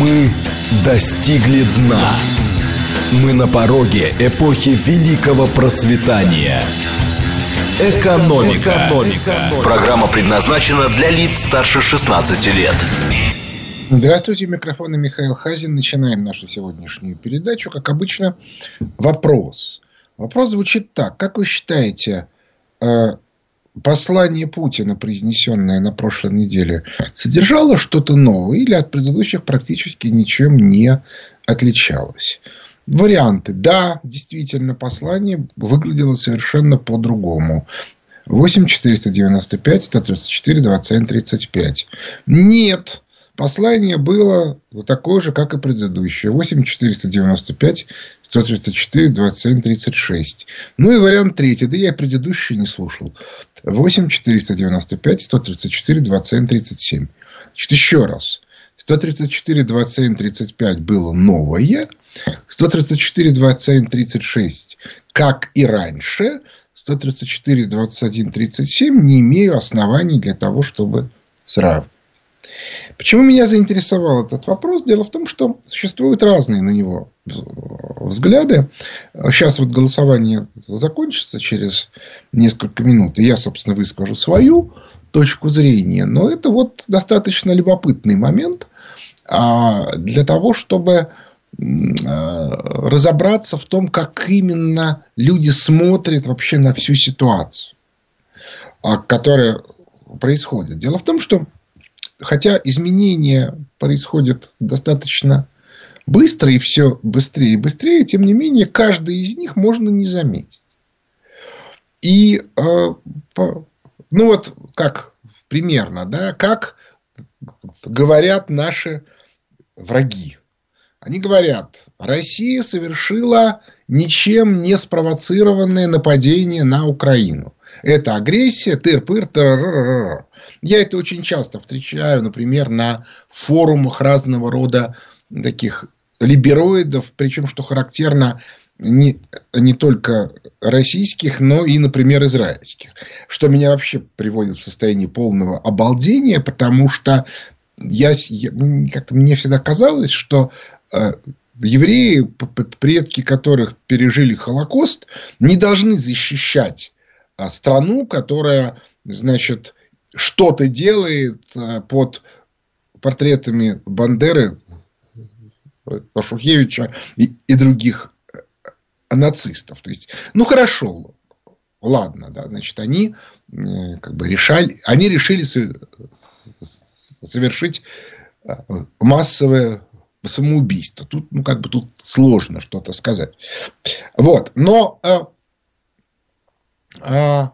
Мы достигли дна. Мы на пороге эпохи великого процветания. Экономика. Экономика. Программа предназначена для лиц старше 16 лет. Здравствуйте, микрофон Михаил Хазин. Начинаем нашу сегодняшнюю передачу. Как обычно, вопрос. Вопрос звучит так. Как вы считаете, э, послание Путина, произнесенное на прошлой неделе, содержало что-то новое или от предыдущих практически ничем не отличалось? Варианты. Да, действительно, послание выглядело совершенно по-другому. 8 495 134 27 35. Нет. Послание было такое же, как и предыдущее. 8 495 134 27 36. Ну и вариант третий. Да я предыдущий не слушал. 8 495 134 27 37. Значит, еще раз. 134 27 35 было новое. 134 27 36 как и раньше. 134 21 37 не имею оснований для того, чтобы сравнивать. Почему меня заинтересовал этот вопрос? Дело в том, что существуют разные на него взгляды. Сейчас вот голосование закончится через несколько минут, и я, собственно, выскажу свою точку зрения. Но это вот достаточно любопытный момент а, для того, чтобы а, разобраться в том, как именно люди смотрят вообще на всю ситуацию, а, которая происходит. Дело в том, что хотя изменения происходят достаточно быстро и все быстрее и быстрее, тем не менее, каждый из них можно не заметить. И, э, ну вот, как примерно, да, как говорят наши враги. Они говорят, Россия совершила ничем не спровоцированное нападение на Украину. Это агрессия, тыр-пыр, тыр я это очень часто встречаю, например, на форумах разного рода таких либероидов, причем, что характерно, не, не только российских, но и, например, израильских. Что меня вообще приводит в состояние полного обалдения, потому что я, я как-то мне всегда казалось, что э, евреи, предки которых пережили Холокост, не должны защищать э, страну, которая, значит, что-то делает э, под портретами Бандеры, Пашухевича и, и других э, нацистов. То есть, ну хорошо, ладно, да, значит, они э, как бы решали, они решили совершить массовое самоубийство. Тут, ну, как бы тут сложно что-то сказать. Вот. Но а, а,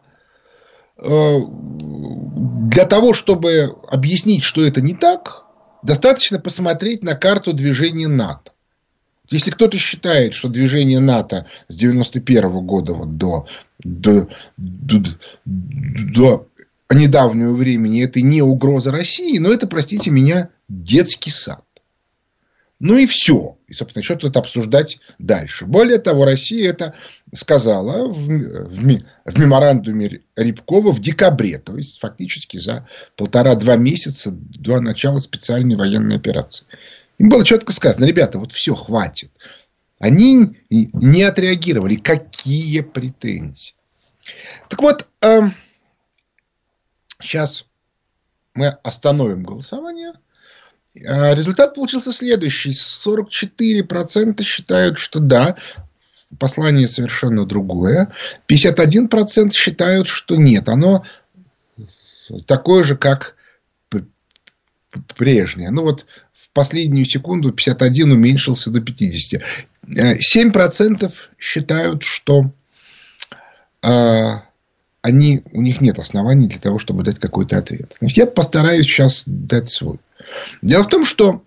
для того, чтобы объяснить, что это не так, достаточно посмотреть на карту движения НАТО. Если кто-то считает, что движение НАТО с 91 года вот до, до, до, до недавнего времени это не угроза России, но это, простите меня, детский сад. Ну и все. И, собственно, что тут обсуждать дальше. Более того, Россия это сказала в, в, в меморандуме Рябкова в декабре. То есть, фактически за полтора-два месяца до начала специальной военной операции. Им было четко сказано, ребята, вот все, хватит. Они не отреагировали. Какие претензии? Так вот, э, сейчас мы остановим голосование – результат получился следующий. 44% считают, что да, послание совершенно другое. 51% считают, что нет. Оно такое же, как прежнее. Ну вот в последнюю секунду 51 уменьшился до 50. 7% считают, что э, они, у них нет оснований для того, чтобы дать какой-то ответ. Значит, я постараюсь сейчас дать свой. Дело в том, что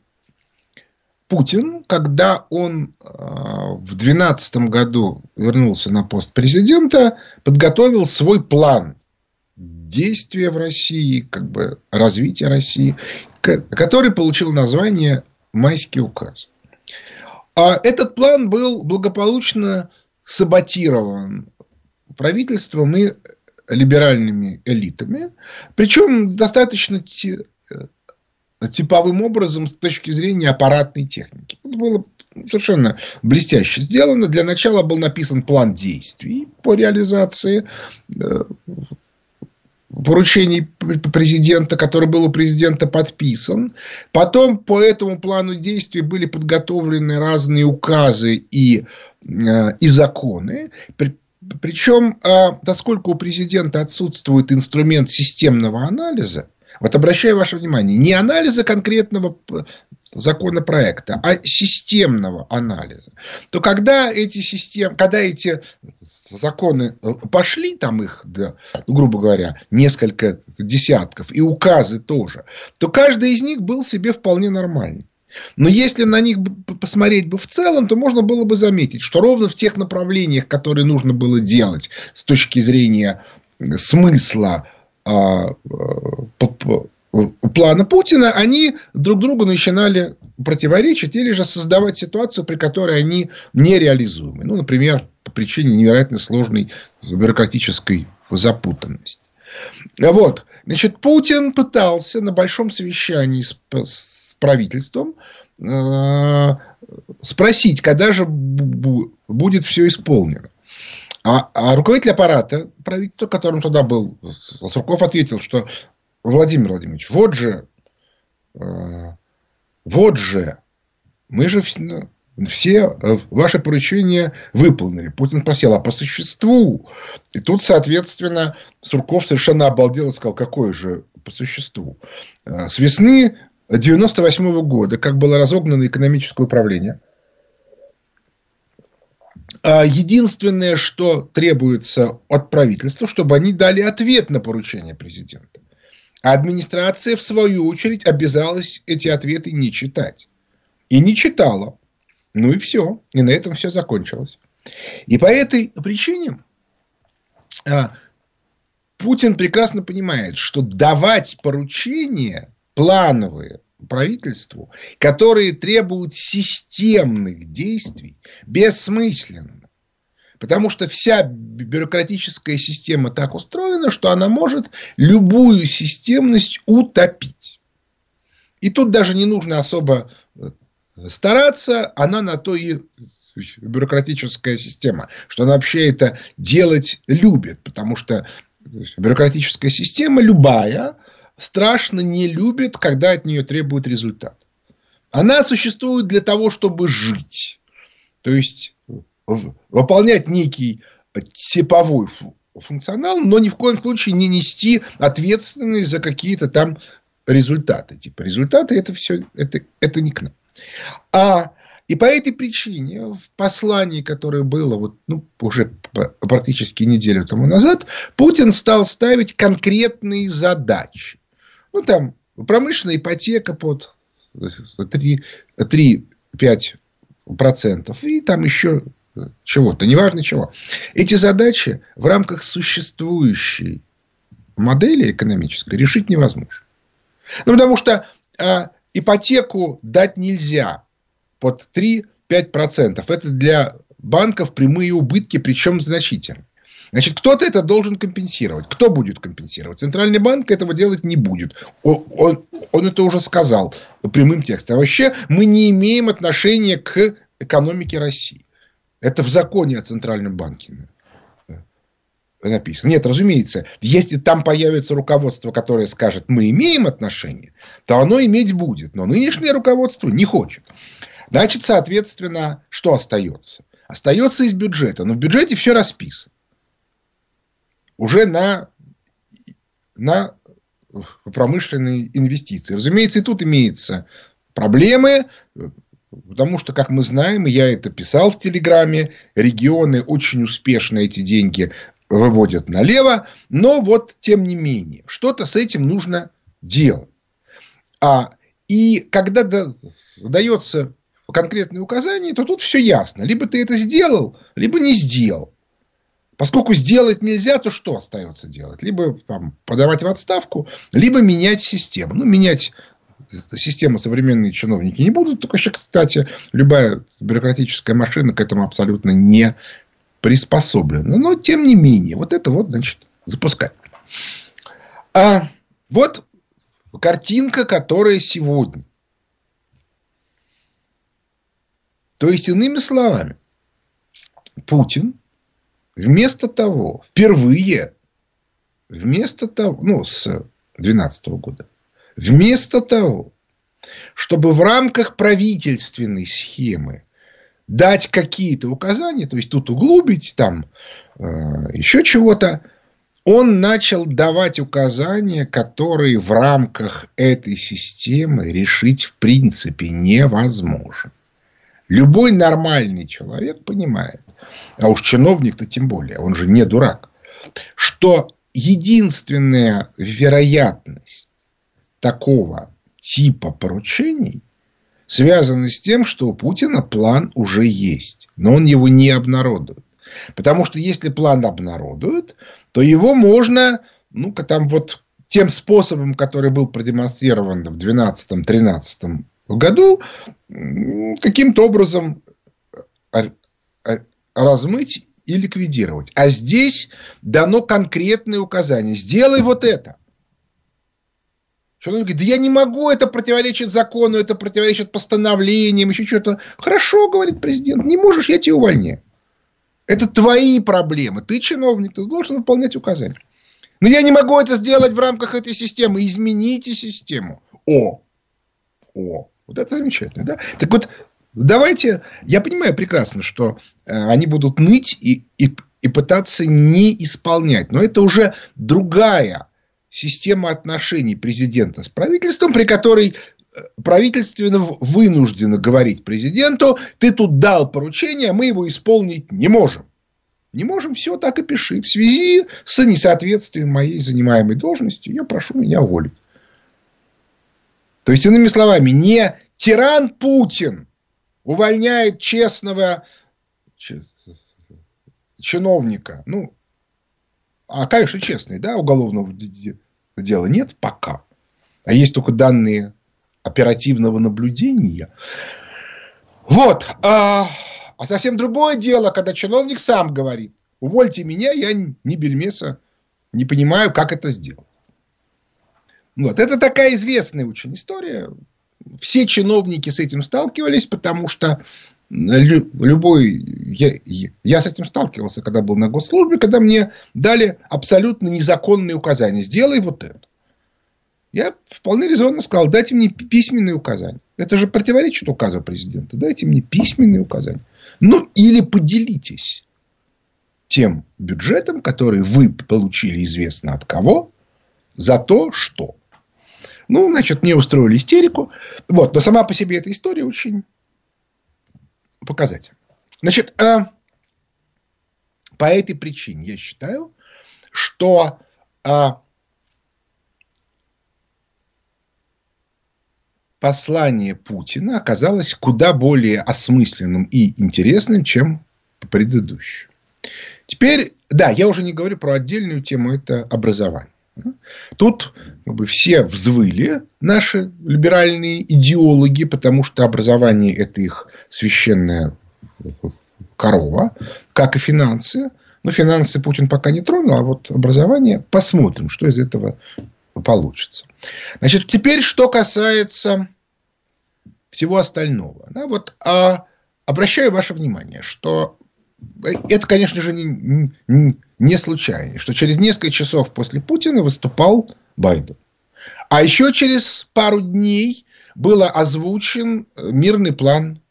Путин, когда он э, в 2012 году вернулся на пост президента, подготовил свой план действия в России, как бы развития России, который получил название «Майский указ». А этот план был благополучно саботирован правительством и либеральными элитами. Причем достаточно типовым образом с точки зрения аппаратной техники. Это было совершенно блестяще сделано. Для начала был написан план действий по реализации э, поручений президента, который был у президента подписан. Потом по этому плану действий были подготовлены разные указы и, э, и законы. Причем, а, поскольку у президента отсутствует инструмент системного анализа, вот обращаю ваше внимание, не анализа конкретного законопроекта, а системного анализа, то когда эти системы, когда эти законы э, пошли, там их, да, грубо говоря, несколько десятков, и указы тоже, то каждый из них был себе вполне нормальный. Но если на них посмотреть бы в целом, то можно было бы заметить, что ровно в тех направлениях, которые нужно было делать с точки зрения смысла а, плана Путина, они друг другу начинали противоречить или же создавать ситуацию, при которой они нереализуемы. Ну, например, по причине невероятно сложной бюрократической запутанности. Вот. Значит, Путин пытался на большом совещании с, с правительством э, спросить, когда же будет все исполнено. А, а руководитель аппарата правительства, которым тогда был Сурков, ответил, что Владимир Владимирович, вот же, э, вот же, мы же ну, все э, ваши поручения выполнили. Путин спросил, а по существу? И тут, соответственно, Сурков совершенно обалдел и сказал, какое же по существу? Э, с весны 98 года, как было разогнано экономическое управление, единственное, что требуется от правительства, чтобы они дали ответ на поручение президента. А администрация, в свою очередь, обязалась эти ответы не читать. И не читала. Ну и все. И на этом все закончилось. И по этой причине а, Путин прекрасно понимает, что давать поручения плановые правительству, которые требуют системных действий, бессмысленно. Потому что вся бюрократическая система так устроена, что она может любую системность утопить. И тут даже не нужно особо э, стараться, она на то и бюрократическая система, что она вообще это делать любит, потому что бюрократическая система любая страшно не любит, когда от нее требуют результат. Она существует для того, чтобы жить. То есть выполнять некий типовой функционал, но ни в коем случае не нести ответственность за какие-то там результаты. Типа результаты это все, это, это не к нам. А, и по этой причине в послании, которое было вот, ну, уже практически неделю тому назад, Путин стал ставить конкретные задачи. Ну, там промышленная ипотека под 3-5% и там еще чего-то, неважно чего. Эти задачи в рамках существующей модели экономической решить невозможно. Ну, потому что а, ипотеку дать нельзя под 3-5%. Это для банков прямые убытки, причем значительные. Значит, кто-то это должен компенсировать. Кто будет компенсировать? Центральный банк этого делать не будет. Он, он, он это уже сказал прямым текстом. А вообще мы не имеем отношения к экономике России. Это в законе о Центральном банке написано. Нет, разумеется, если там появится руководство, которое скажет, мы имеем отношение, то оно иметь будет. Но нынешнее руководство не хочет. Значит, соответственно, что остается? Остается из бюджета. Но в бюджете все расписано. Уже на, на промышленные инвестиции. Разумеется, и тут имеются проблемы, Потому что, как мы знаем, я это писал в Телеграме, регионы очень успешно эти деньги выводят налево, но вот тем не менее, что-то с этим нужно делать. А, и когда да, дается конкретное указание, то тут все ясно. Либо ты это сделал, либо не сделал. Поскольку сделать нельзя, то что остается делать? Либо там, подавать в отставку, либо менять систему. Ну, менять систему современные чиновники не будут. Только еще, кстати, любая бюрократическая машина к этому абсолютно не приспособлена. Но, тем не менее, вот это вот, значит, запускать. А вот картинка, которая сегодня. То есть, иными словами, Путин вместо того, впервые, вместо того, ну, с 2012 года, вместо того, чтобы в рамках правительственной схемы дать какие-то указания, то есть тут углубить, там э, еще чего-то, он начал давать указания, которые в рамках этой системы решить в принципе невозможно. Любой нормальный человек понимает, а уж чиновник-то тем более, он же не дурак, что единственная вероятность такого типа поручений связана с тем, что у Путина план уже есть, но он его не обнародует. Потому что если план обнародуют, то его можно, ну-ка там вот тем способом, который был продемонстрирован в 2012-2013 году, каким-то образом размыть и ликвидировать. А здесь дано конкретное указание. Сделай вот это. Человек говорит, да я не могу, это противоречит закону, это противоречит постановлениям, еще что-то. Хорошо, говорит президент, не можешь, я тебя увольняю. Это твои проблемы. Ты чиновник, ты должен выполнять указания. Но я не могу это сделать в рамках этой системы. Измените систему. О, о, вот это замечательно, да? Так вот, давайте, я понимаю прекрасно, что э, они будут ныть и, и, и пытаться не исполнять. Но это уже другая система отношений президента с правительством, при которой э, правительственно вынуждено говорить президенту, ты тут дал поручение, мы его исполнить не можем. Не можем, все, так и пиши. В связи с несоответствием моей занимаемой должности, я прошу меня уволить. То есть, иными словами, не тиран Путин увольняет честного чиновника. Ну, а, конечно, честный, да, уголовного дела нет пока. А есть только данные оперативного наблюдения. Вот. А, а совсем другое дело, когда чиновник сам говорит, увольте меня, я не бельмеса, не понимаю, как это сделать. Вот. Это такая известная очень история. Все чиновники с этим сталкивались, потому что любой... Я, я с этим сталкивался, когда был на госслужбе, когда мне дали абсолютно незаконные указания. Сделай вот это. Я вполне резонно сказал, дайте мне письменные указания. Это же противоречит указу президента. Дайте мне письменные указания. Ну, или поделитесь тем бюджетом, который вы получили известно от кого, за то, что. Ну, значит, мне устроили истерику. Вот, но сама по себе эта история очень показательна. Значит, э, по этой причине я считаю, что э, послание Путина оказалось куда более осмысленным и интересным, чем предыдущее. Теперь, да, я уже не говорю про отдельную тему, это образование. Тут как бы, все взвыли, наши либеральные идеологи, потому что образование – это их священная корова, как и финансы. Но финансы Путин пока не тронул, а вот образование посмотрим, что из этого получится. Значит, теперь, что касается всего остального. Да, вот, а, обращаю ваше внимание, что это, конечно же, не, не, случайно, что через несколько часов после Путина выступал Байден. А еще через пару дней был озвучен мирный план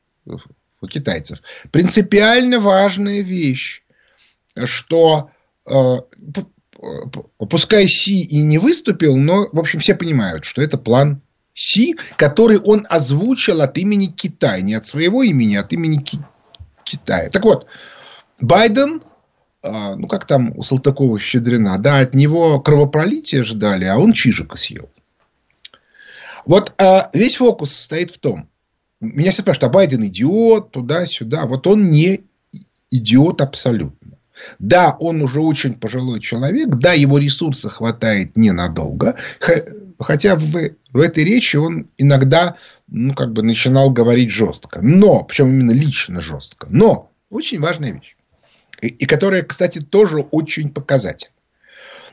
китайцев. Принципиально важная вещь, что э, пускай Си и не выступил, но, в общем, все понимают, что это план Си, который он озвучил от имени Китая. Не от своего имени, а от имени Ки- Китая. Так вот, Байден, а, ну, как там у Салтыкова Щедрина, да, от него кровопролитие ждали, а он чижика съел. Вот а, весь фокус состоит в том, меня все спрашивают, а Байден идиот, туда-сюда. Вот он не идиот абсолютно. Да, он уже очень пожилой человек, да, его ресурса хватает ненадолго, хотя в, в этой речи он иногда ну, как бы начинал говорить жестко. Но, причем именно лично жестко. Но, очень важная вещь. И, которая, кстати, тоже очень показательна.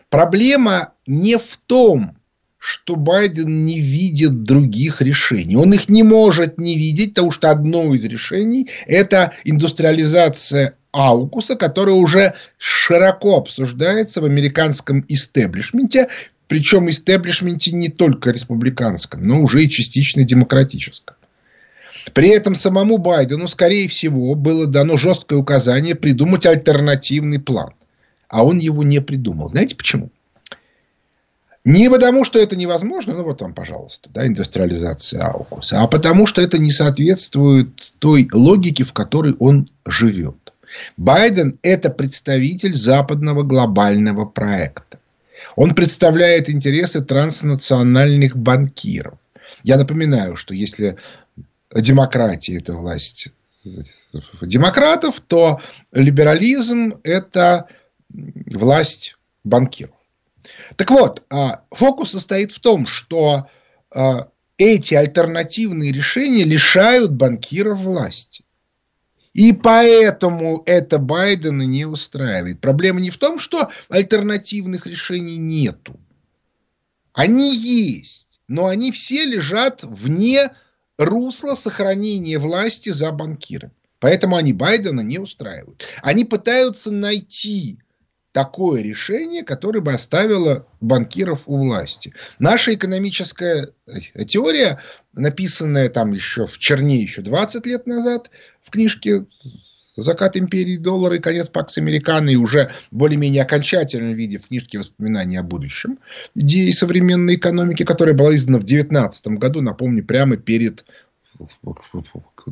Проблема не в том, что Байден не видит других решений. Он их не может не видеть, потому что одно из решений – это индустриализация Аукуса, которая уже широко обсуждается в американском истеблишменте, причем истеблишменте не только республиканском, но уже и частично демократическом. При этом самому Байдену, скорее всего, было дано жесткое указание придумать альтернативный план. А он его не придумал. Знаете почему? Не потому, что это невозможно, ну вот вам, пожалуйста, да, индустриализация Аукуса, а потому, что это не соответствует той логике, в которой он живет. Байден – это представитель западного глобального проекта. Он представляет интересы транснациональных банкиров. Я напоминаю, что если демократия – это власть демократов, то либерализм – это власть банкиров. Так вот, а, фокус состоит в том, что а, эти альтернативные решения лишают банкиров власти. И поэтому это Байдена не устраивает. Проблема не в том, что альтернативных решений нету. Они есть, но они все лежат вне русла сохранения власти за банкирами. Поэтому они Байдена не устраивают. Они пытаются найти такое решение, которое бы оставило банкиров у власти. Наша экономическая э, теория, написанная там еще в Черне еще 20 лет назад в книжке «Закат империи доллара и конец Пакс Американо» и уже более-менее окончательном виде в книжке «Воспоминания о будущем» идеи современной экономики, которая была издана в 2019 году, напомню, прямо перед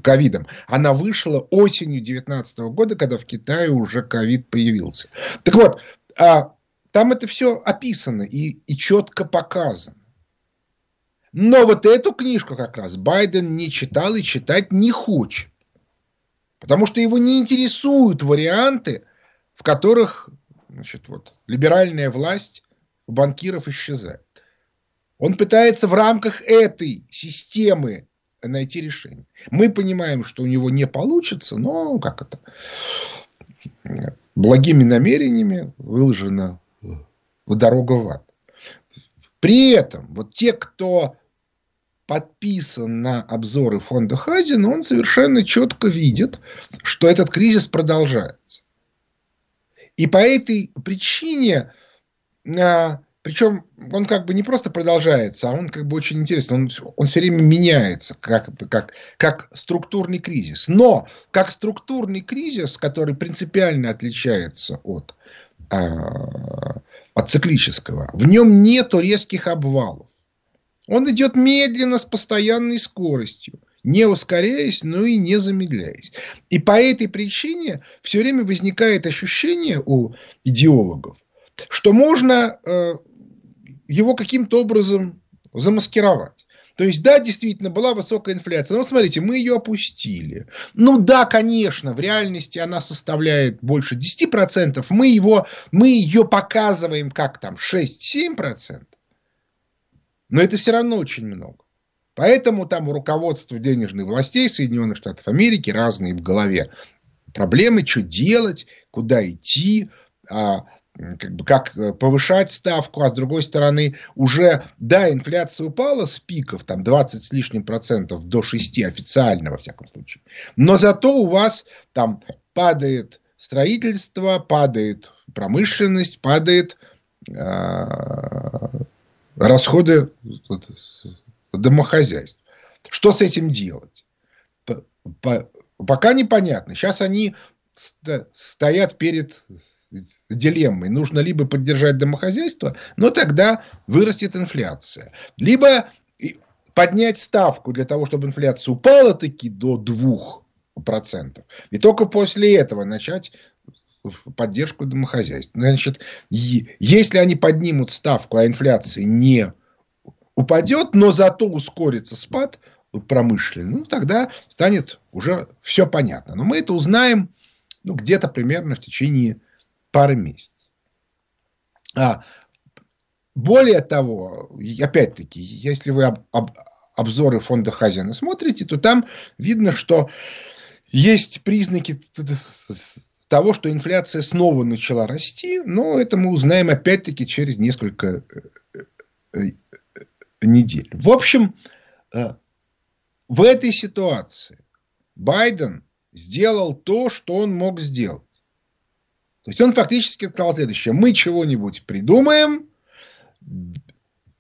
ковидом. Она вышла осенью 2019 года, когда в Китае уже ковид появился. Так вот, а, там это все описано и, и четко показано. Но вот эту книжку как раз Байден не читал и читать не хочет. Потому что его не интересуют варианты, в которых значит, вот, либеральная власть у банкиров исчезает. Он пытается в рамках этой системы найти решение. Мы понимаем, что у него не получится, но как это? Благими намерениями выложена дорога в ад. При этом вот те, кто подписан на обзоры фонда Хазина, он совершенно четко видит, что этот кризис продолжается. И по этой причине а, причем он как бы не просто продолжается, а он как бы очень интересный. Он, он все время меняется, как, как, как структурный кризис. Но как структурный кризис, который принципиально отличается от, э, от циклического, в нем нет резких обвалов. Он идет медленно, с постоянной скоростью не ускоряясь, но и не замедляясь. И по этой причине все время возникает ощущение у идеологов, что можно э, его каким-то образом замаскировать. То есть, да, действительно, была высокая инфляция. Но смотрите, мы ее опустили. Ну да, конечно, в реальности она составляет больше 10%. Мы, его, мы ее показываем как там 6-7%. Но это все равно очень много. Поэтому там у руководства денежных властей Соединенных Штатов Америки разные в голове проблемы, что делать, куда идти, а, как, бы, как э, повышать ставку, а с другой стороны уже, да, инфляция упала с пиков, там 20 с лишним процентов до 6 официально, во всяком случае, но зато у вас там падает строительство, падает промышленность, падает э, расходы домохозяйств. Что с этим делать? Пока непонятно. Сейчас они стоят перед дилеммой. Нужно либо поддержать домохозяйство, но тогда вырастет инфляция. Либо поднять ставку для того, чтобы инфляция упала таки до 2%. И только после этого начать поддержку домохозяйств. Значит, если они поднимут ставку, а инфляция не упадет, но зато ускорится спад промышленный, ну, тогда станет уже все понятно. Но мы это узнаем ну, где-то примерно в течение пары месяцев. А, более того, опять-таки, если вы об, об, обзоры фонда Хазина смотрите, то там видно, что есть признаки того, что инфляция снова начала расти, но это мы узнаем опять-таки через несколько э, э, недель. В общем, э, в этой ситуации Байден сделал то, что он мог сделать. То есть он фактически сказал следующее. Мы чего-нибудь придумаем,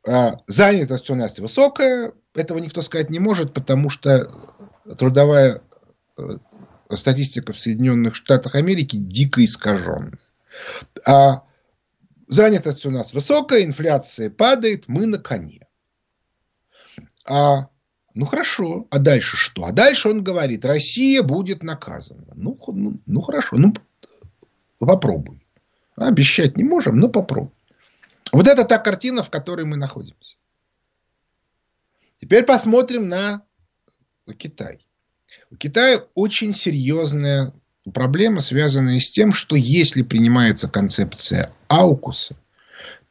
а занятость у нас высокая, этого никто сказать не может, потому что трудовая э, статистика в Соединенных Штатах Америки дико искаженная. А занятость у нас высокая, инфляция падает, мы на коне. А, ну хорошо, а дальше что? А дальше он говорит, Россия будет наказана. Ну, ну, ну хорошо, ну попробуй. Обещать не можем, но попробуй. Вот это та картина, в которой мы находимся. Теперь посмотрим на Китай. У Китая очень серьезная проблема, связанная с тем, что если принимается концепция аукуса,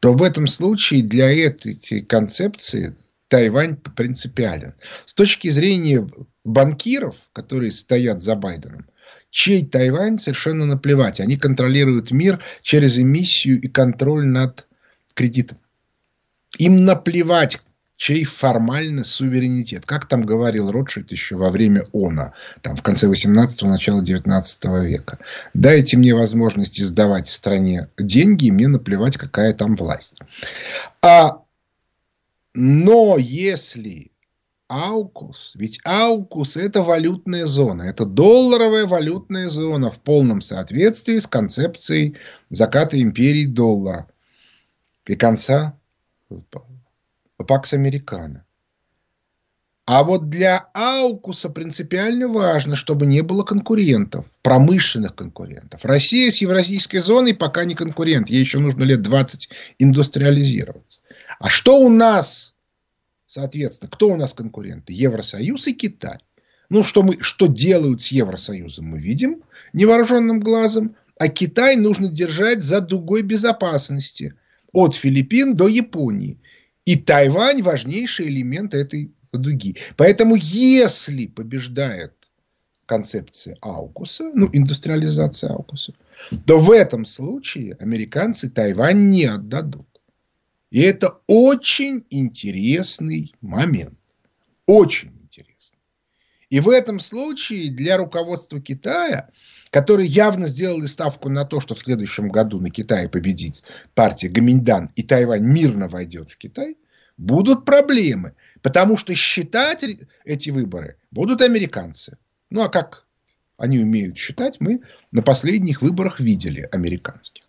то в этом случае для этой концепции Тайвань принципиален. С точки зрения банкиров, которые стоят за Байденом, чей Тайвань совершенно наплевать. Они контролируют мир через эмиссию и контроль над кредитом. Им наплевать, чей формальный суверенитет. Как там говорил Ротшильд еще во время ОНА, там в конце 18-го, начала 19 века. Дайте мне возможность издавать в стране деньги, и мне наплевать, какая там власть. А, но если Аукус. Ведь Аукус это валютная зона. Это долларовая валютная зона в полном соответствии с концепцией заката империи доллара и конца Пакс Американо. А вот для Аукуса принципиально важно, чтобы не было конкурентов, промышленных конкурентов. Россия с евразийской зоной пока не конкурент. Ей еще нужно лет 20 индустриализироваться. А что у нас Соответственно, кто у нас конкуренты? Евросоюз и Китай. Ну, что, мы, что делают с Евросоюзом, мы видим невооруженным глазом. А Китай нужно держать за дугой безопасности. От Филиппин до Японии. И Тайвань важнейший элемент этой дуги. Поэтому, если побеждает концепция Аукуса, ну, индустриализация Аукуса, то в этом случае американцы Тайвань не отдадут. И это очень интересный момент. Очень интересный. И в этом случае для руководства Китая, который явно сделали ставку на то, что в следующем году на Китае победит партия Гаминьдан и Тайвань мирно войдет в Китай, будут проблемы. Потому что считать эти выборы будут американцы. Ну а как они умеют считать, мы на последних выборах видели американских.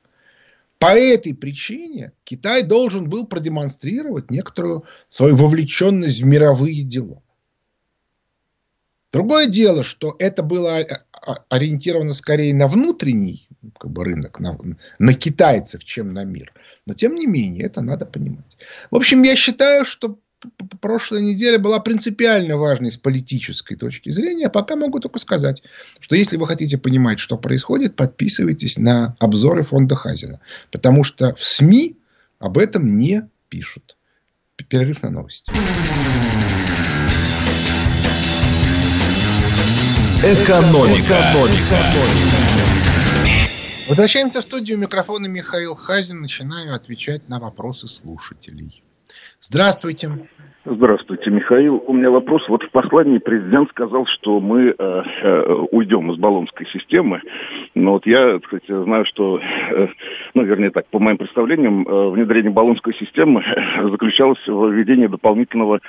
По этой причине Китай должен был продемонстрировать некоторую свою вовлеченность в мировые дела. Другое дело, что это было ориентировано скорее на внутренний как бы, рынок, на, на китайцев, чем на мир. Но тем не менее, это надо понимать. В общем, я считаю, что прошлая неделя была принципиально важной с политической точки зрения. Пока могу только сказать, что если вы хотите понимать, что происходит, подписывайтесь на обзоры фонда Хазина. Потому что в СМИ об этом не пишут. Перерыв на новости. Экономика. Экономика. Возвращаемся в студию. Микрофона Михаил Хазин. Начинаю отвечать на вопросы слушателей. Здравствуйте. Здравствуйте, Михаил. У меня вопрос. Вот в послании президент сказал, что мы э, э, уйдем из баллонской системы. Но вот я, сказать, знаю, что, э, ну, вернее так, по моим представлениям, э, внедрение баллонской системы заключалось в введении дополнительного,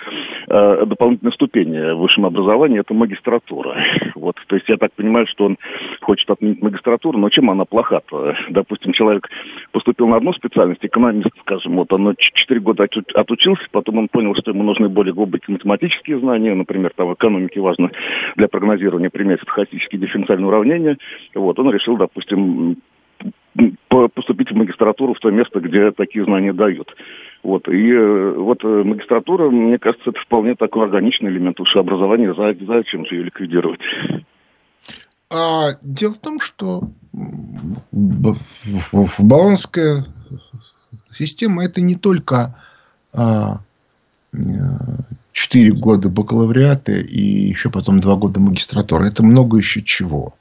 э, дополнительной ступени в высшем образовании. Это магистратура. Вот, то есть я так понимаю, что он хочет отменить магистратуру, но чем она плоха-то? Допустим, человек поступил на одну специальность, экономист, скажем, вот он 4 года отучился, потом он понял, что ему нужны более глубокие математические знания, например, там в экономике важно для прогнозирования применять стохастические дифференциальные уравнения. Вот, он решил, допустим, поступить в магистратуру в то место, где такие знания дают. Вот. И э, вот э, магистратура, мне кажется, это вполне такой органичный элемент высшего образования. Зачем же ее ликвидировать? А, дело в том, что баллонская система это не только а, 4 года бакалавриата и еще потом 2 года магистратуры. Это много еще чего.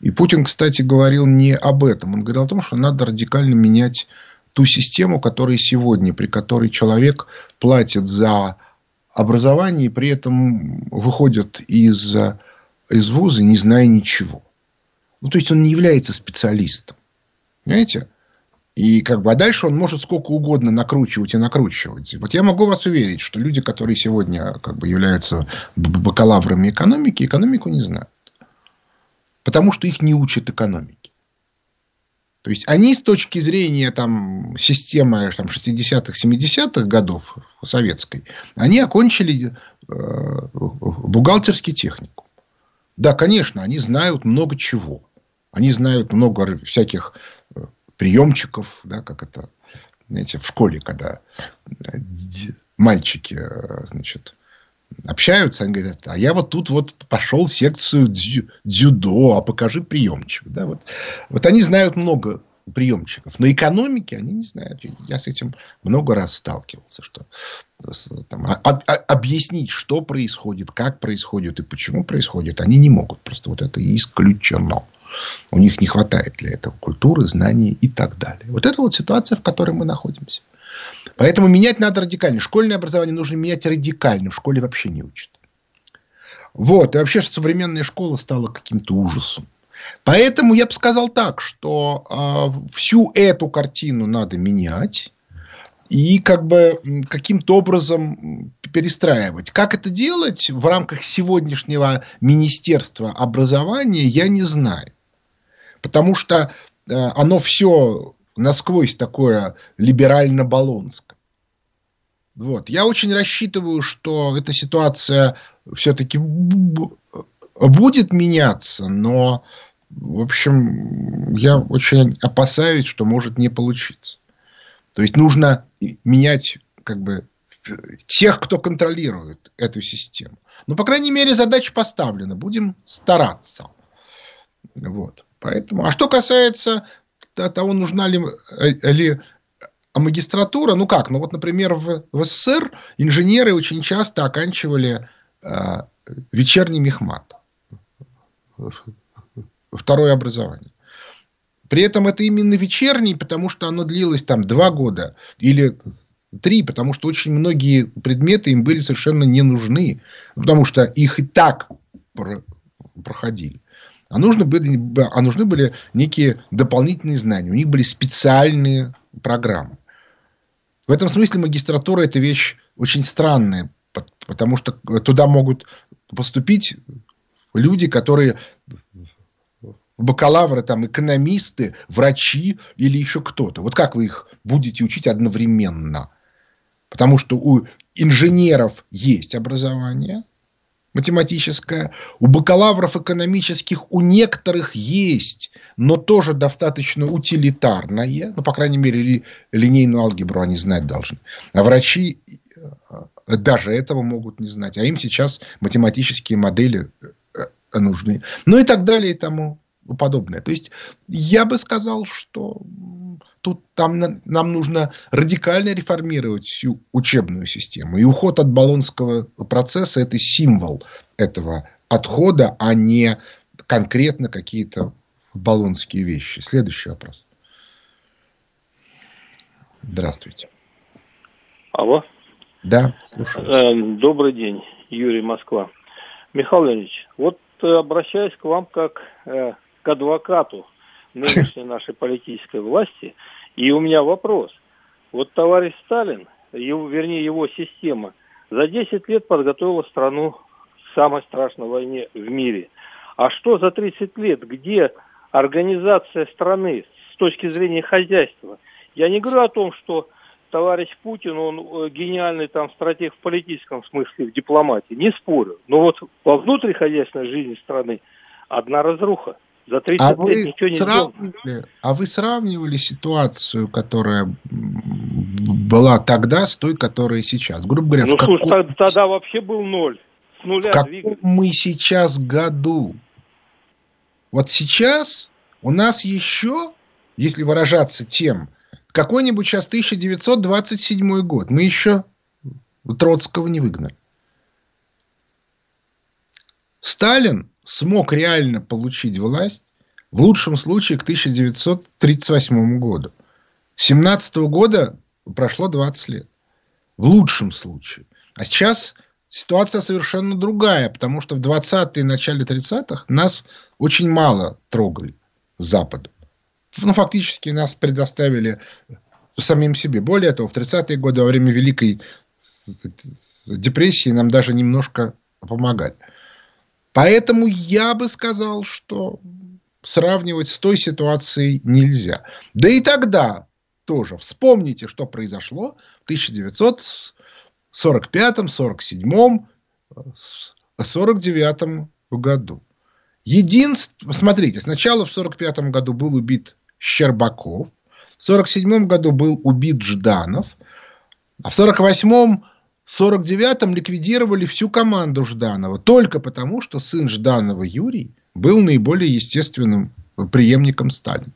И Путин, кстати, говорил не об этом. Он говорил о том, что надо радикально менять ту систему, которая сегодня, при которой человек платит за образование и при этом выходит из, из вуза, не зная ничего. Ну, то есть, он не является специалистом. Понимаете? И как бы, а дальше он может сколько угодно накручивать и накручивать. Вот я могу вас уверить, что люди, которые сегодня как бы являются бакалаврами экономики, экономику не знают. Потому что их не учат экономике. То есть они с точки зрения там, системы там, 60-х, 70-х годов советской, они окончили э, бухгалтерский техникум. Да, конечно, они знают много чего. Они знают много всяких приемчиков, да, как это, знаете, в школе, когда э, мальчики, э, значит, общаются, они говорят, а я вот тут вот пошел в секцию дзюдо, а покажи приемчик. Да, вот, вот они знают много приемчиков. Но экономики они не знают. Я с этим много раз сталкивался. Что, там, а, а, а, объяснить, что происходит, как происходит и почему происходит, они не могут. Просто вот это исключено. У них не хватает для этого культуры, знаний и так далее. Вот это вот ситуация, в которой мы находимся. Поэтому менять надо радикально. Школьное образование нужно менять радикально. В школе вообще не учат. Вот. И вообще современная школа стала каким-то ужасом. Поэтому я бы сказал так, что э, всю эту картину надо менять и как бы каким-то образом перестраивать. Как это делать в рамках сегодняшнего Министерства образования, я не знаю. Потому что э, оно все насквозь такое либерально-баллонское. Вот. Я очень рассчитываю, что эта ситуация все-таки будет меняться, но, в общем, я очень опасаюсь, что может не получиться. То есть нужно менять как бы тех, кто контролирует эту систему. Ну, по крайней мере, задача поставлена. Будем стараться. Вот. Поэтому, а что касается того, нужна ли, э, ли магистратура, ну как, ну вот, например, в, в СССР инженеры очень часто оканчивали э, вечерний мехмат, второе образование. При этом это именно вечерний, потому что оно длилось там два года или три, потому что очень многие предметы им были совершенно не нужны, потому что их и так проходили. А, нужны были, а нужны были некие дополнительные знания. У них были специальные программы. В этом смысле магистратура – это вещь очень странная, потому что туда могут поступить люди, которые бакалавры, там, экономисты, врачи или еще кто-то. Вот как вы их будете учить одновременно? Потому что у инженеров есть образование математическое, у бакалавров экономических у некоторых есть, но тоже достаточно утилитарное, ну, по крайней мере, ли, линейную алгебру они знать должны. А врачи э, даже этого могут не знать, а им сейчас математические модели э, нужны. Ну и так далее и тому подобное. То есть я бы сказал, что тут там нам нужно радикально реформировать всю учебную систему. И уход от баллонского процесса – это символ этого отхода, а не конкретно какие-то баллонские вещи. Следующий вопрос. Здравствуйте. Алло. Да, слушаю. Эм, добрый день, Юрий Москва. Михаил Леонидович, вот э, обращаюсь к вам как э, к адвокату нынешней нашей политической власти. И у меня вопрос. Вот товарищ Сталин, его, вернее его система, за 10 лет подготовила страну к самой страшной войне в мире. А что за 30 лет? Где организация страны с точки зрения хозяйства? Я не говорю о том, что товарищ Путин, он э, гениальный там стратег в политическом смысле, в дипломатии, не спорю. Но вот во внутрихозяйственной жизни страны одна разруха. За 30 а лет ничего не сравнивали, А вы сравнивали ситуацию, которая была тогда с той, которая сейчас? Грубо говоря, ну, в слушай, каком... тогда вообще был ноль. С нуля в каком двигались. мы сейчас году? Вот сейчас у нас еще, если выражаться тем, какой-нибудь сейчас 1927 год, мы еще Троцкого не выгнали. Сталин смог реально получить власть в лучшем случае к 1938 году. 17 года прошло 20 лет. В лучшем случае. А сейчас ситуация совершенно другая, потому что в 20-е и начале 30-х нас очень мало трогали с Запада. Ну, фактически нас предоставили самим себе. Более того, в 30-е годы во время Великой депрессии нам даже немножко помогали. Поэтому я бы сказал, что сравнивать с той ситуацией нельзя. Да и тогда тоже вспомните, что произошло в 1945, 47, 49 году. Единство, смотрите, сначала в 45 году был убит Щербаков, в 47 году был убит Жданов, а в 48-м 49-м ликвидировали всю команду Жданова только потому, что сын Жданова Юрий был наиболее естественным преемником Сталина.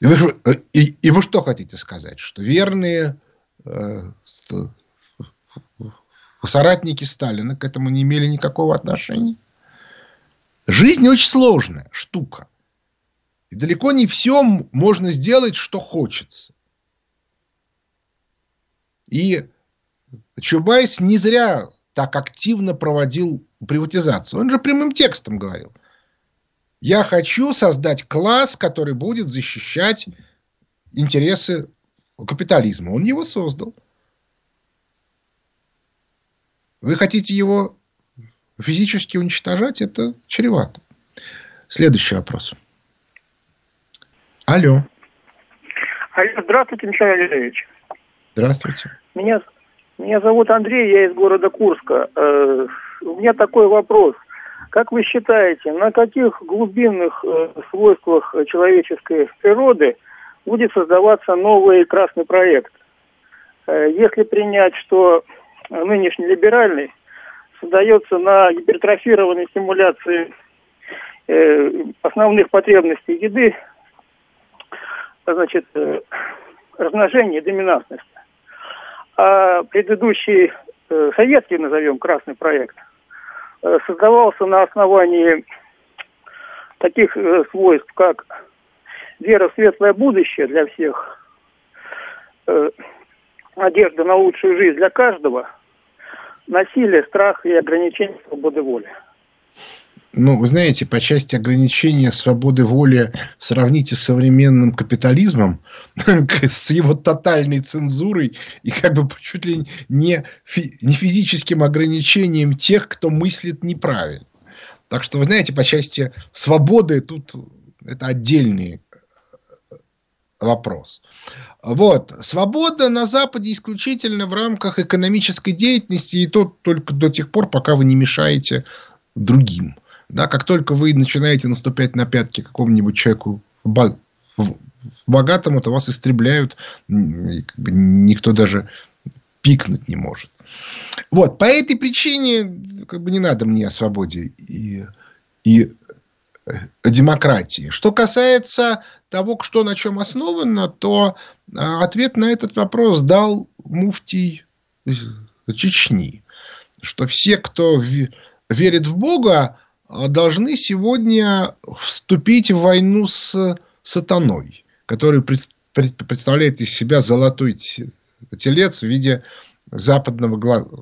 И вы, и, и вы что хотите сказать? Что верные э, соратники Сталина к этому не имели никакого отношения? Жизнь очень сложная штука. И далеко не все можно сделать, что хочется. И Чубайс не зря так активно проводил приватизацию. Он же прямым текстом говорил. Я хочу создать класс, который будет защищать интересы капитализма. Он его создал. Вы хотите его физически уничтожать? Это чревато. Следующий вопрос. Алло. Алло, здравствуйте, Михаил Валерьевич. Здравствуйте. Меня, меня зовут Андрей, я из города Курска. Э, у меня такой вопрос. Как вы считаете, на каких глубинных э, свойствах человеческой природы будет создаваться новый красный проект? Э, если принять, что нынешний либеральный создается на гипертрофированной стимуляции э, основных потребностей еды, значит, э, размножение доминантность, а предыдущий э, советский, назовем, красный проект, э, создавался на основании таких э, свойств, как вера в светлое будущее для всех, э, надежда на лучшую жизнь для каждого, насилие, страх и ограничение свободы воли ну, вы знаете, по части ограничения свободы воли сравните с современным капитализмом, с его тотальной цензурой и как бы чуть ли не, фи, не физическим ограничением тех, кто мыслит неправильно. Так что, вы знаете, по части свободы тут это отдельный э, вопрос. Вот. Свобода на Западе исключительно в рамках экономической деятельности, и то только до тех пор, пока вы не мешаете другим. Да, как только вы начинаете наступать на пятки какому-нибудь человеку богатому, то вас истребляют, и как бы никто даже пикнуть не может. Вот, по этой причине как бы не надо мне о свободе и, и э, демократии. Что касается того, что на чем основано, то а, ответ на этот вопрос дал муфтий Чечни. Что все, кто верит в Бога, должны сегодня вступить в войну с сатаной, который представляет из себя золотой телец в виде западного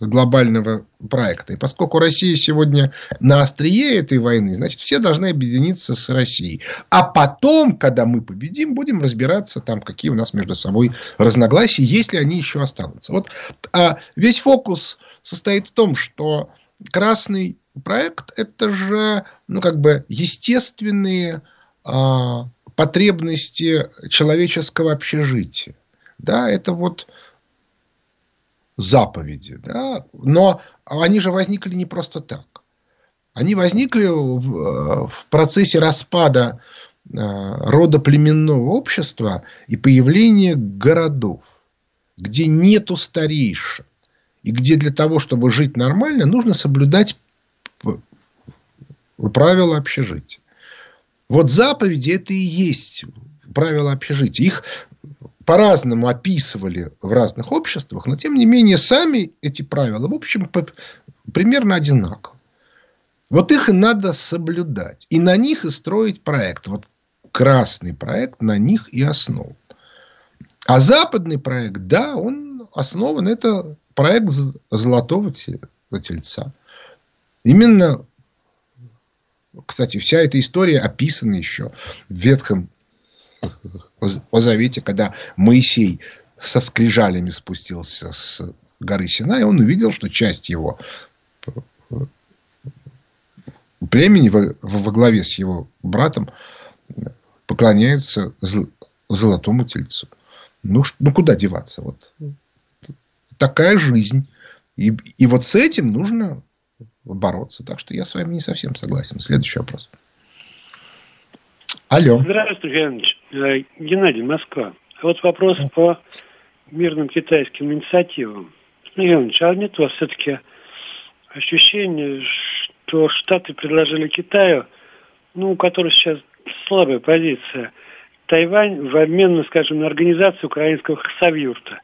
глобального проекта. И поскольку Россия сегодня на острие этой войны, значит, все должны объединиться с Россией. А потом, когда мы победим, будем разбираться, там, какие у нас между собой разногласия, если они еще останутся. Вот а весь фокус состоит в том, что Красный проект – это же, ну, как бы, естественные а, потребности человеческого общежития. Да, это вот заповеди. Да? Но они же возникли не просто так. Они возникли в, в процессе распада а, рода племенного общества и появления городов, где нету старейшин. И где для того, чтобы жить нормально, нужно соблюдать правила общежития. Вот заповеди это и есть правила общежития. Их по-разному описывали в разных обществах, но тем не менее сами эти правила, в общем, примерно одинаковы. Вот их и надо соблюдать. И на них и строить проект. Вот красный проект на них и основан. А западный проект, да, он основан, это проект золотого тельца. Именно, кстати, вся эта история описана еще в Ветхом Завете, когда Моисей со скрижалями спустился с горы Сина, и он увидел, что часть его племени во, во главе с его братом поклоняются золотому тельцу. Ну, ну куда деваться? Вот такая жизнь. И, и вот с этим нужно бороться. Так что я с вами не совсем согласен. Следующий вопрос. Алло. Здравствуйте, Леонидович. Э, Геннадий, Москва. Вот вопрос по мирным китайским инициативам. Леонидович, а нет у вас все-таки ощущения, что Штаты предложили Китаю, ну, у которого сейчас слабая позиция, Тайвань в обмен, на, скажем, на организацию украинского хасавюрта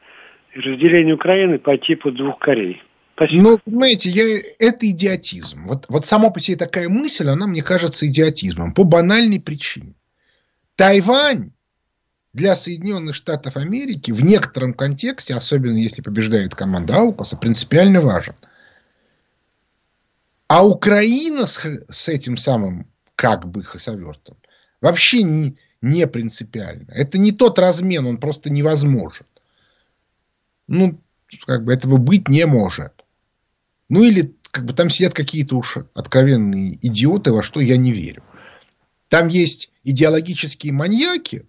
и разделение Украины по типу двух Корей. Спасибо. Ну, понимаете, я, это идиотизм. Вот, вот сама по себе такая мысль, она мне кажется идиотизмом. По банальной причине. Тайвань для Соединенных Штатов Америки в некотором контексте, особенно если побеждает команда Аукаса, принципиально важен. А Украина с, с этим самым как бы хасавертом вообще не, не принципиально. Это не тот размен, он просто невозможен. Ну, как бы этого быть не может. Ну или как бы там сидят какие-то уж откровенные идиоты, во что я не верю. Там есть идеологические маньяки,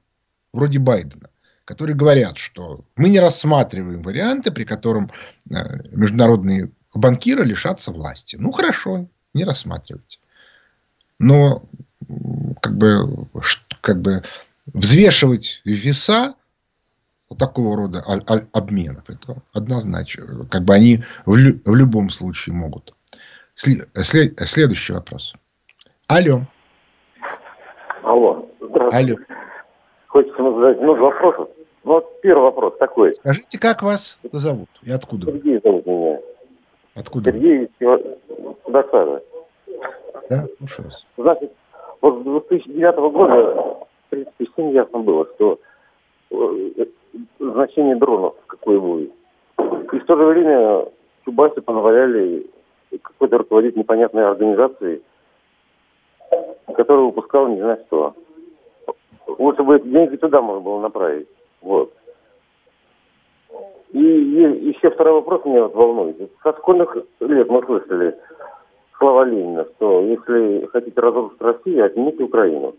вроде Байдена, которые говорят, что мы не рассматриваем варианты, при котором э, международные банкиры лишатся власти. Ну хорошо, не рассматривайте. Но как бы, как бы взвешивать веса вот такого рода обменов. Это однозначно. Как бы они в, лю, в любом случае могут. След, след, следующий вопрос. Алло. Алло. Здравствуйте. Алло. Хочется задать много вопросов. Ну, вот первый вопрос такой. Скажите, как вас зовут и откуда? Сергей зовут меня. Откуда? Сергей Досада. Да, слушаю вас. Значит, вот с 2009 года, в принципе, всем ясно было, что э, значение дронов какое будет. И в то же время чубайсы позволяли какой-то руководить непонятной организацией, которая выпускала не знаю что. Лучше бы эти деньги туда можно было направить. Вот. И, и еще второй вопрос меня вот волнует. Со школьных лет мы слышали слова Ленина, что если хотите разрушить Россию, отнимите Украину.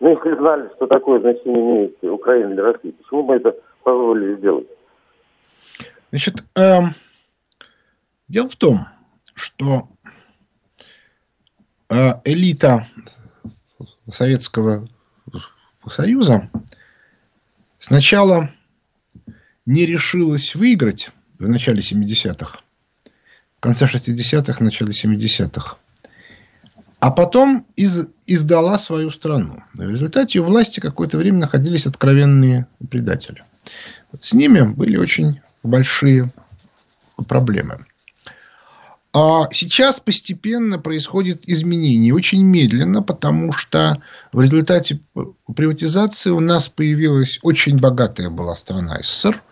Но если знали, что такое значение имеет Украина для России, почему бы это позволили сделать? Значит, э, дело в том, что э, элита Советского Союза сначала не решилась выиграть в начале 70-х, в конце 60-х, начале 70-х, а потом из, издала свою страну. В результате у власти какое-то время находились откровенные предатели. Вот с ними были очень большие проблемы. А сейчас постепенно происходит изменение. Очень медленно, потому что в результате приватизации у нас появилась очень богатая была страна СССР.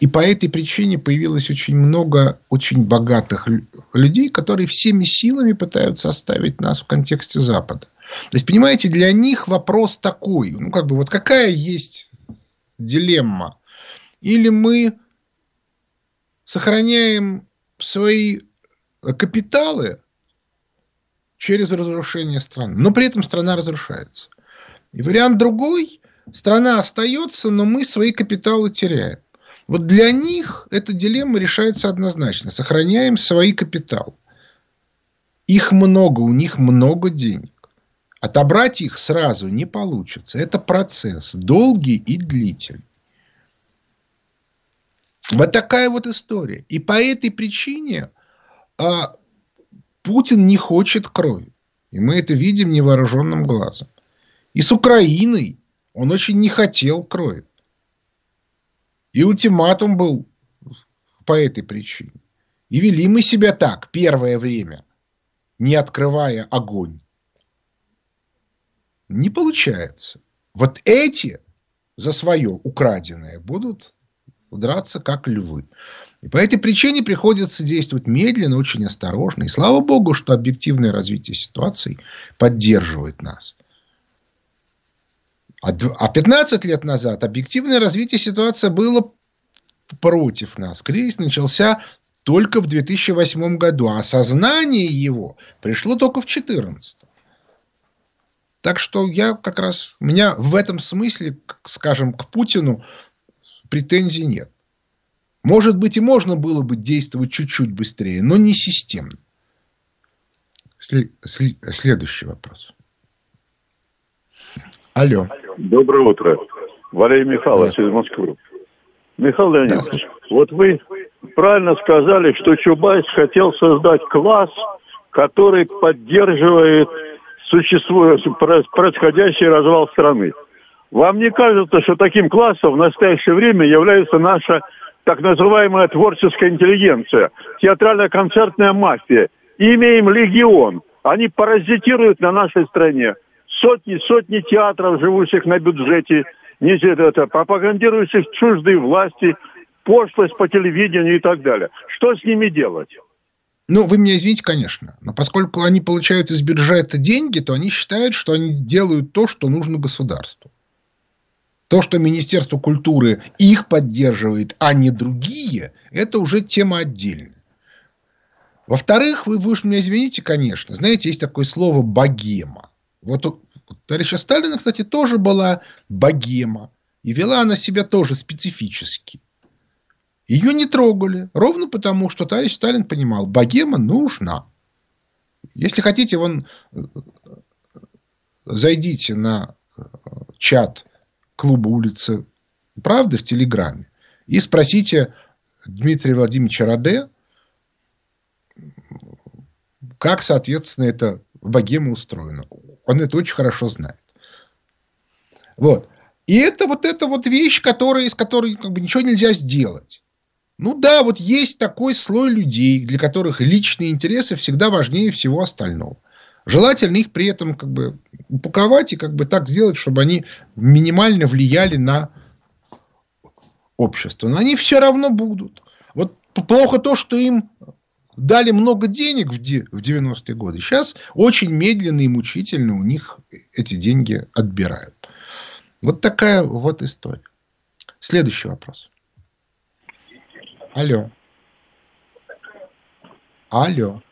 И по этой причине появилось очень много очень богатых людей, которые всеми силами пытаются оставить нас в контексте Запада. То есть, понимаете, для них вопрос такой. Ну, как бы, вот какая есть дилемма? Или мы сохраняем свои капиталы через разрушение страны. Но при этом страна разрушается. И вариант другой. Страна остается, но мы свои капиталы теряем. Вот для них эта дилемма решается однозначно. Сохраняем свои капиталы. Их много, у них много денег. Отобрать их сразу не получится. Это процесс долгий и длительный. Вот такая вот история. И по этой причине а, Путин не хочет крови. И мы это видим невооруженным глазом. И с Украиной он очень не хотел крови. И ультиматум был по этой причине. И вели мы себя так первое время, не открывая огонь. Не получается. Вот эти за свое украденное будут драться как львы. И по этой причине приходится действовать медленно, очень осторожно. И слава богу, что объективное развитие ситуации поддерживает нас. А 15 а лет назад объективное развитие ситуации было против нас. Кризис начался только в 2008 году, а осознание его пришло только в 2014. Так что я как раз, у меня в этом смысле, скажем, к Путину претензий нет. Может быть, и можно было бы действовать чуть-чуть быстрее, но не системно. Следующий вопрос. Алло. Доброе утро. Валерий Михайлович из Москвы. Михаил Леонидович, да, вот вы правильно сказали, что Чубайс хотел создать класс, который поддерживает существующий, происходящий развал страны. Вам не кажется, что таким классом в настоящее время является наша так называемая творческая интеллигенция, театрально-концертная мафия? Имеем легион. Они паразитируют на нашей стране. Сотни, сотни театров, живущих на бюджете, не это, пропагандирующих чуждые власти, пошлость по телевидению и так далее. Что с ними делать? Ну, вы меня извините, конечно. Но поскольку они получают из бюджета деньги, то они считают, что они делают то, что нужно государству. То, что Министерство культуры их поддерживает, а не другие, это уже тема отдельная. Во-вторых, вы, вы меня извините, конечно. Знаете, есть такое слово «богема». Вот у товарища Сталина, кстати, тоже была богема. И вела она себя тоже специфически. Ее не трогали. Ровно потому, что товарищ Сталин понимал, богема нужна. Если хотите, вон, зайдите на чат клуба улицы Правды в Телеграме и спросите Дмитрия Владимировича Раде, как, соответственно, эта богема устроена. Он это очень хорошо знает. Вот. И это вот эта вот вещь, которая, из которой как бы ничего нельзя сделать. Ну да, вот есть такой слой людей, для которых личные интересы всегда важнее всего остального. Желательно их при этом как бы упаковать и как бы так сделать, чтобы они минимально влияли на общество. Но они все равно будут. Вот плохо то, что им дали много денег в 90-е годы. Сейчас очень медленно и мучительно у них эти деньги отбирают. Вот такая вот история. Следующий вопрос. Алло. Алло.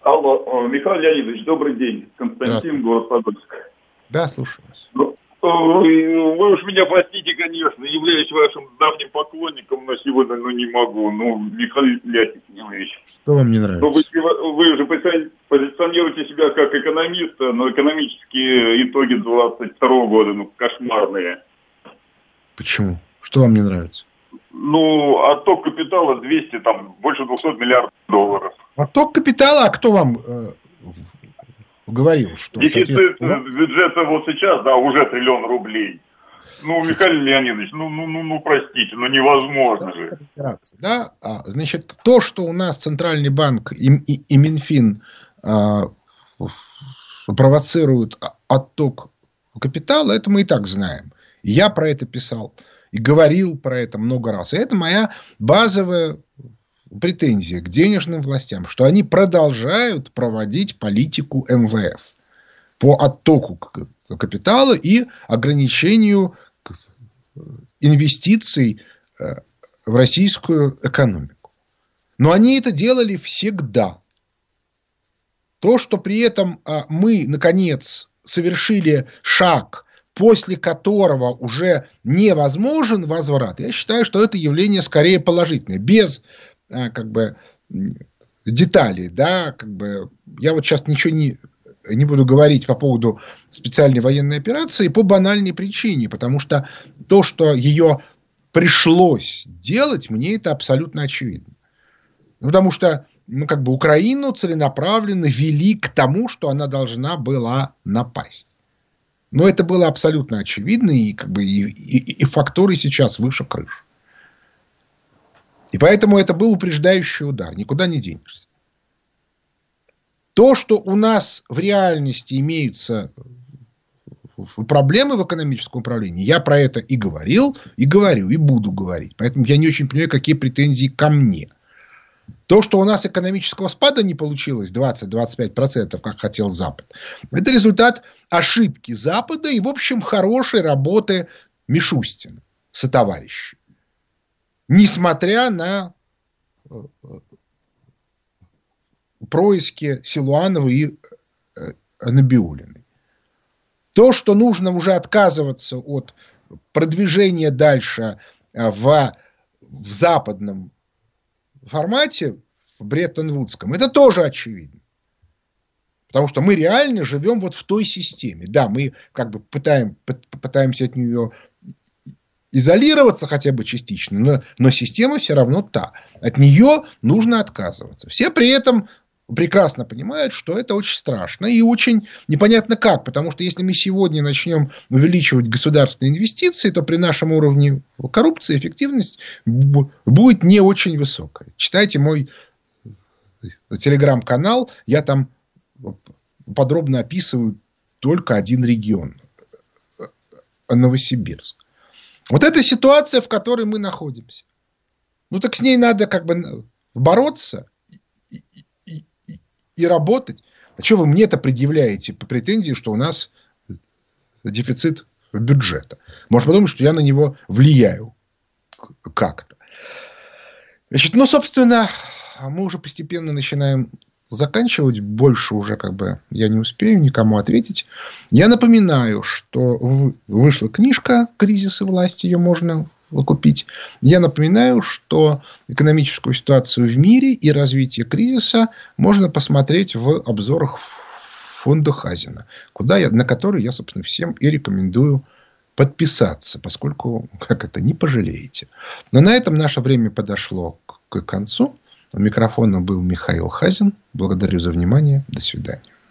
Алло, Михаил Леонидович, добрый день. Константин, город Подольск. Да, слушаю вас. Ну, вы уж меня простите, конечно, являюсь вашим давним поклонником, но сегодня ну, не могу. Ну, Михаил Леонидович. Что вам не нравится? Ну, вы, вы же позиционируете себя как экономиста, но экономические итоги 22 года, ну, кошмарные. Почему? Что вам не нравится? Ну, отток капитала 200, там, больше 200 миллиардов долларов. Отток капитала, а кто вам э, говорил, что... Дефицит бюджета вот сейчас, да, уже триллион рублей. Ну, Михаил Леонидович, ну, ну, ну, ну, простите, ну невозможно же. Да? А, значит, то, что у нас Центральный банк и, и, и Минфин а, провоцируют отток капитала, это мы и так знаем. Я про это писал и говорил про это много раз. И это моя базовая претензия к денежным властям, что они продолжают проводить политику МВФ по оттоку капитала и ограничению инвестиций э, в российскую экономику. Но они это делали всегда. То, что при этом а, мы, наконец, совершили шаг после которого уже невозможен возврат, я считаю, что это явление скорее положительное. Без а, как бы деталей, да, как бы я вот сейчас ничего не, не буду говорить по поводу специальной военной операции по банальной причине, потому что то, что ее пришлось делать, мне это абсолютно очевидно. Ну, потому что ну, как бы Украину целенаправленно вели к тому, что она должна была напасть. Но это было абсолютно очевидно, и, как бы, и, и, и факторы сейчас выше крыши. И поэтому это был упреждающий удар, никуда не денешься. То, что у нас в реальности имеются проблемы в экономическом управлении. Я про это и говорил, и говорю, и буду говорить. Поэтому я не очень понимаю, какие претензии ко мне. То, что у нас экономического спада не получилось 20-25%, как хотел Запад, это результат ошибки Запада и, в общем, хорошей работы Мишустина со товарищем. Несмотря на э, происки Силуанова и э, Набиулиной. То, что нужно уже отказываться от продвижения дальше э, в, в западном формате, в Бреттон-Вудском, это тоже очевидно. Потому что мы реально живем вот в той системе. Да, мы как бы пытаем, пытаемся от нее изолироваться хотя бы частично, но, но система все равно та. От нее нужно отказываться. Все при этом прекрасно понимают, что это очень страшно и очень непонятно как. Потому что если мы сегодня начнем увеличивать государственные инвестиции, то при нашем уровне коррупции эффективность будет не очень высокая. Читайте мой телеграм-канал, я там подробно описываю только один регион. Новосибирск. Вот эта ситуация, в которой мы находимся. Ну так с ней надо как бы бороться и работать. А что вы мне-то предъявляете по претензии, что у нас дефицит бюджета? Может подумать, что я на него влияю как-то. Значит, ну, собственно, мы уже постепенно начинаем заканчивать. Больше уже как бы я не успею никому ответить. Я напоминаю, что вышла книжка «Кризис и власть». Ее можно купить. Я напоминаю, что экономическую ситуацию в мире и развитие кризиса можно посмотреть в обзорах фонда Хазина, куда я, на который я, собственно, всем и рекомендую подписаться, поскольку, как это, не пожалеете. Но на этом наше время подошло к концу. У микрофона был Михаил Хазин. Благодарю за внимание. До свидания.